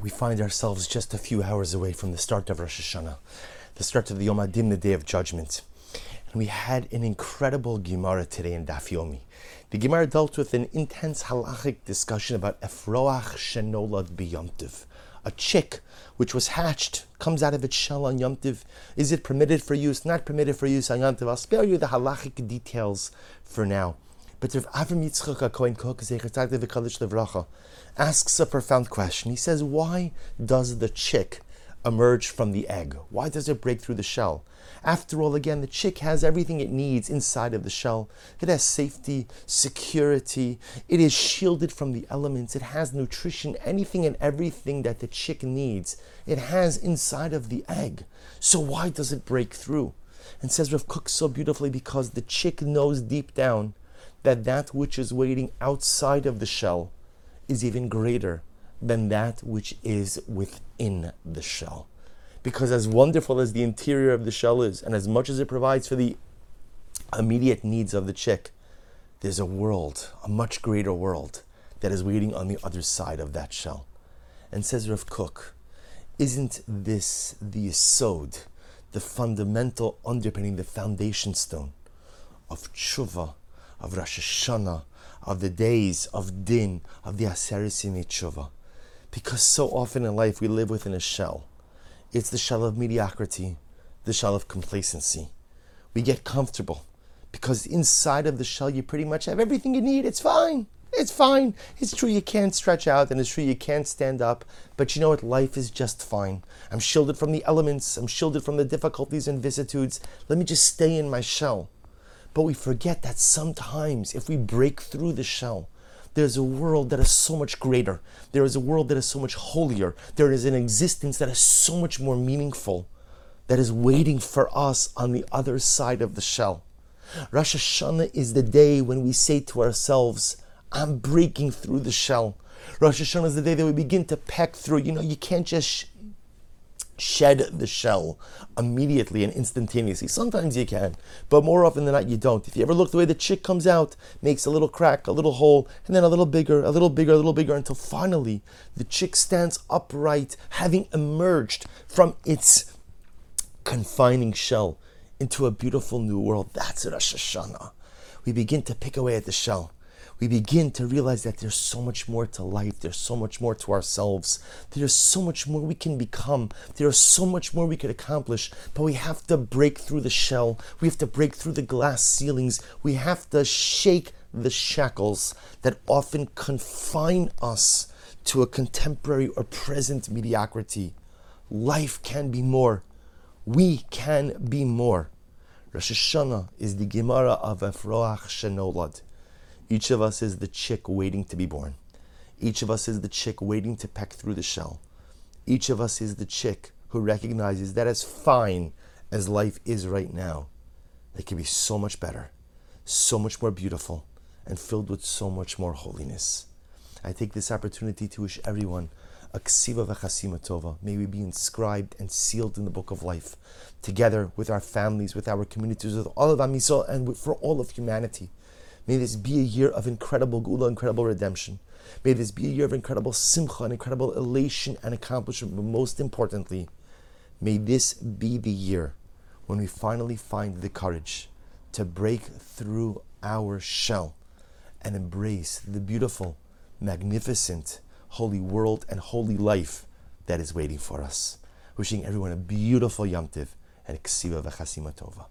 we find ourselves just a few hours away from the start of Rosh Hashanah, the start of the Yom HaDin, the Day of Judgment. And we had an incredible Gemara today in Daf Yomi. The Gemara dealt with an intense halachic discussion about Efroach Shenolad B'Yomtiv. A chick which was hatched comes out of its shell on Yom Tiv. Is it permitted for use? Not permitted for use on Yom Tiv. I'll spare you the halachic details for now. But Rav Avram Yitzchak Kohen Kook asks a profound question. He says, "Why does the chick emerge from the egg? Why does it break through the shell? After all, again, the chick has everything it needs inside of the shell. It has safety, security. It is shielded from the elements. It has nutrition, anything and everything that the chick needs. It has inside of the egg. So why does it break through?" And says Rav Kook so beautifully because the chick knows deep down that that which is waiting outside of the shell is even greater than that which is within the shell. Because as wonderful as the interior of the shell is, and as much as it provides for the immediate needs of the chick, there's a world, a much greater world, that is waiting on the other side of that shell. And says Rav Kook, isn't this the yesod, the fundamental underpinning, the foundation stone of tshuva, of Rosh Hashanah, of the days of Din, of the Aseret Tshuva. Because so often in life we live within a shell. It's the shell of mediocrity, the shell of complacency. We get comfortable because inside of the shell you pretty much have everything you need. It's fine. It's fine. It's true you can't stretch out and it's true you can't stand up, but you know what? Life is just fine. I'm shielded from the elements, I'm shielded from the difficulties and vicissitudes. Let me just stay in my shell. But we forget that sometimes if we break through the shell, there's a world that is so much greater. There is a world that is so much holier. There is an existence that is so much more meaningful that is waiting for us on the other side of the shell. Rosh Hashanah is the day when we say to ourselves, I'm breaking through the shell. Rosh Hashanah is the day that we begin to peck through. You know, you can't just shed the shell immediately and instantaneously. Sometimes you can, but more often than not, you don't. If you ever look the way the chick comes out, makes a little crack, a little hole, and then a little bigger, a little bigger, a little bigger, until finally the chick stands upright, having emerged from its confining shell into a beautiful new world. That's Rosh Hashanah. We begin to pick away at the shell we begin to realize that there's so much more to life, there's so much more to ourselves, there's so much more we can become, there's so much more we could accomplish, but we have to break through the shell, we have to break through the glass ceilings, we have to shake the shackles that often confine us to a contemporary or present mediocrity. Life can be more. We can be more. Rosh Hashanah is the Gemara of Efroach Shenolad. Each of us is the chick waiting to be born. Each of us is the chick waiting to peck through the shell. Each of us is the chick who recognizes that as fine as life is right now, it can be so much better, so much more beautiful, and filled with so much more holiness. I take this opportunity to wish everyone a ksiva v'chasima tova. May we be inscribed and sealed in the book of life, together with our families, with our communities, with all of Am Yisrael, and for all of humanity. May this be a year of incredible geula, incredible redemption. May this be a year of incredible simcha and incredible elation and accomplishment. But most importantly, may this be the year when we finally find the courage to break through our shell and embrace the beautiful, magnificent, holy world and holy life that is waiting for us. Wishing everyone a beautiful Yom Tiv and Ksiva V'chasima Tova.